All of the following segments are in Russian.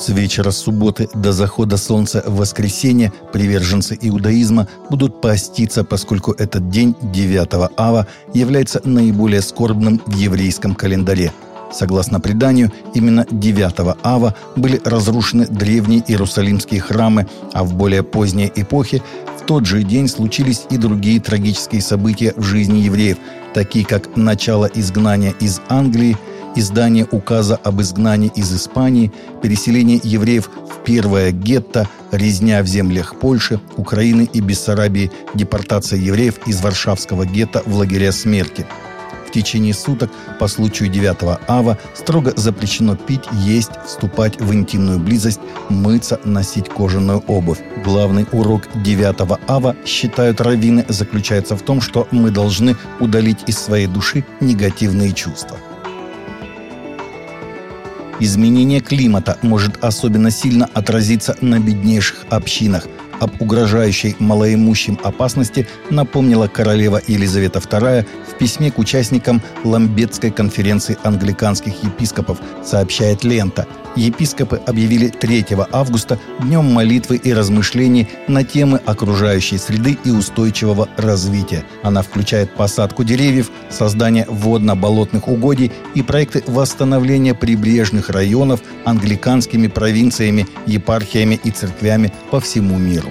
С вечера субботы до захода солнца в воскресенье приверженцы иудаизма будут поститься, поскольку этот день, 9 ава, является наиболее скорбным в еврейском календаре. Согласно преданию, именно 9 ава были разрушены древние иерусалимские храмы, а в более поздней эпохе в тот же день случились и другие трагические события в жизни евреев, такие как начало изгнания из Англии – издание указа об изгнании из Испании, переселение евреев в первое гетто, резня в землях Польши, Украины и Бессарабии, депортация евреев из Варшавского гетто в лагеря смерти. В течение суток по случаю 9 ава строго запрещено пить, есть, вступать в интимную близость, мыться, носить кожаную обувь. Главный урок 9 ава, считают раввины, заключается в том, что мы должны удалить из своей души негативные чувства – Изменение климата может особенно сильно отразиться на беднейших общинах. Об угрожающей малоимущим опасности напомнила королева Елизавета II в письме к участникам Ламбетской конференции англиканских епископов, сообщает лента – епископы объявили 3 августа днем молитвы и размышлений на темы окружающей среды и устойчивого развития. Она включает посадку деревьев, создание водно-болотных угодий и проекты восстановления прибрежных районов англиканскими провинциями, епархиями и церквями по всему миру.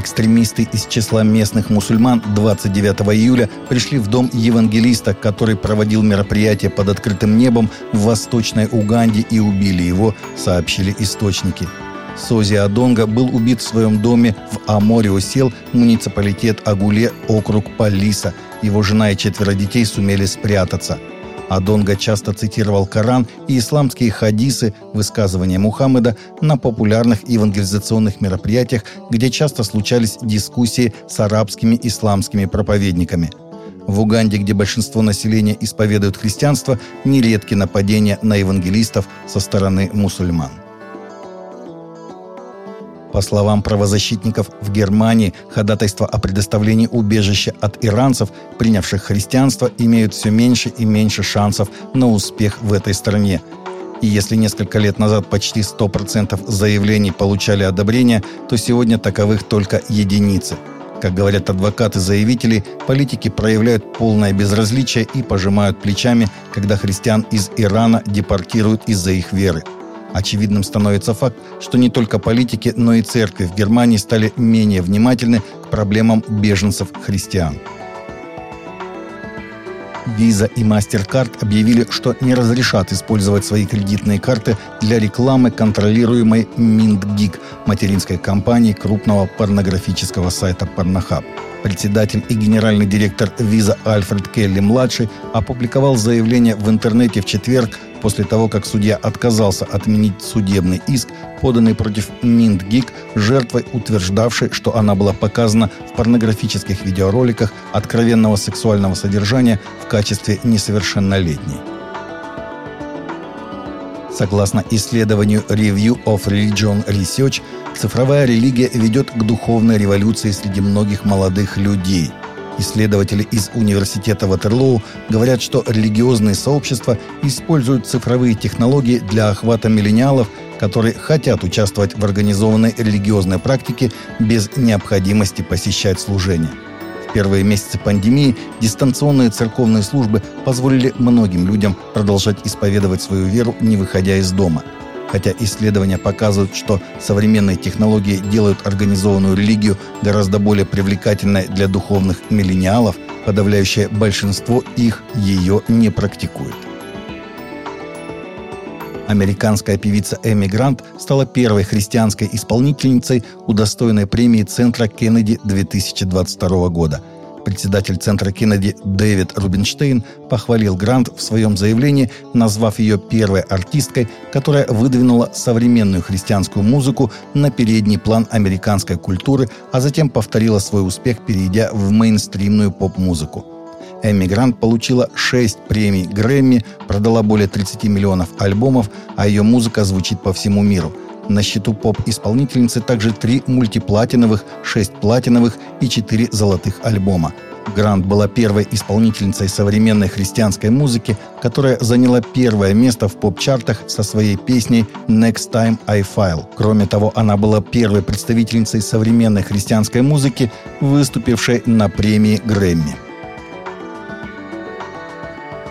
Экстремисты из числа местных мусульман 29 июля пришли в дом евангелиста, который проводил мероприятие под открытым небом в Восточной Уганде и убили его, сообщили источники. Сози Адонга был убит в своем доме в Аморио-Сел, муниципалитет Агуле, округ Палиса. Его жена и четверо детей сумели спрятаться – Адонга часто цитировал Коран и исламские хадисы, высказывания Мухаммеда на популярных евангелизационных мероприятиях, где часто случались дискуссии с арабскими исламскими проповедниками. В Уганде, где большинство населения исповедует христианство, нередки нападения на евангелистов со стороны мусульман. По словам правозащитников, в Германии ходатайства о предоставлении убежища от иранцев, принявших христианство, имеют все меньше и меньше шансов на успех в этой стране. И если несколько лет назад почти 100% заявлений получали одобрение, то сегодня таковых только единицы. Как говорят адвокаты-заявители, политики проявляют полное безразличие и пожимают плечами, когда христиан из Ирана депортируют из-за их веры – Очевидным становится факт, что не только политики, но и церкви в Германии стали менее внимательны к проблемам беженцев-христиан. Visa и MasterCard объявили, что не разрешат использовать свои кредитные карты для рекламы, контролируемой MintGig, материнской компании крупного порнографического сайта Pornhub. Председатель и генеральный директор Visa Альфред Келли-младший опубликовал заявление в интернете в четверг после того, как судья отказался отменить судебный иск, поданный против Минтгик, жертвой, утверждавшей, что она была показана в порнографических видеороликах откровенного сексуального содержания в качестве несовершеннолетней. Согласно исследованию Review of Religion Research, цифровая религия ведет к духовной революции среди многих молодых людей – Исследователи из университета Ватерлоу говорят, что религиозные сообщества используют цифровые технологии для охвата миллениалов, которые хотят участвовать в организованной религиозной практике без необходимости посещать служения. Первые месяцы пандемии дистанционные церковные службы позволили многим людям продолжать исповедовать свою веру, не выходя из дома – Хотя исследования показывают, что современные технологии делают организованную религию гораздо более привлекательной для духовных миллениалов, подавляющее большинство их ее не практикует. Американская певица Эми Грант стала первой христианской исполнительницей, удостоенной премии Центра Кеннеди 2022 года – Председатель Центра Кеннеди Дэвид Рубинштейн похвалил Грант в своем заявлении, назвав ее первой артисткой, которая выдвинула современную христианскую музыку на передний план американской культуры, а затем повторила свой успех, перейдя в мейнстримную поп-музыку. Эмми Грант получила 6 премий Грэмми, продала более 30 миллионов альбомов, а ее музыка звучит по всему миру – на счету поп-исполнительницы также три мультиплатиновых, шесть платиновых и четыре золотых альбома. Грант была первой исполнительницей современной христианской музыки, которая заняла первое место в поп-чартах со своей песней «Next Time I File». Кроме того, она была первой представительницей современной христианской музыки, выступившей на премии Грэмми.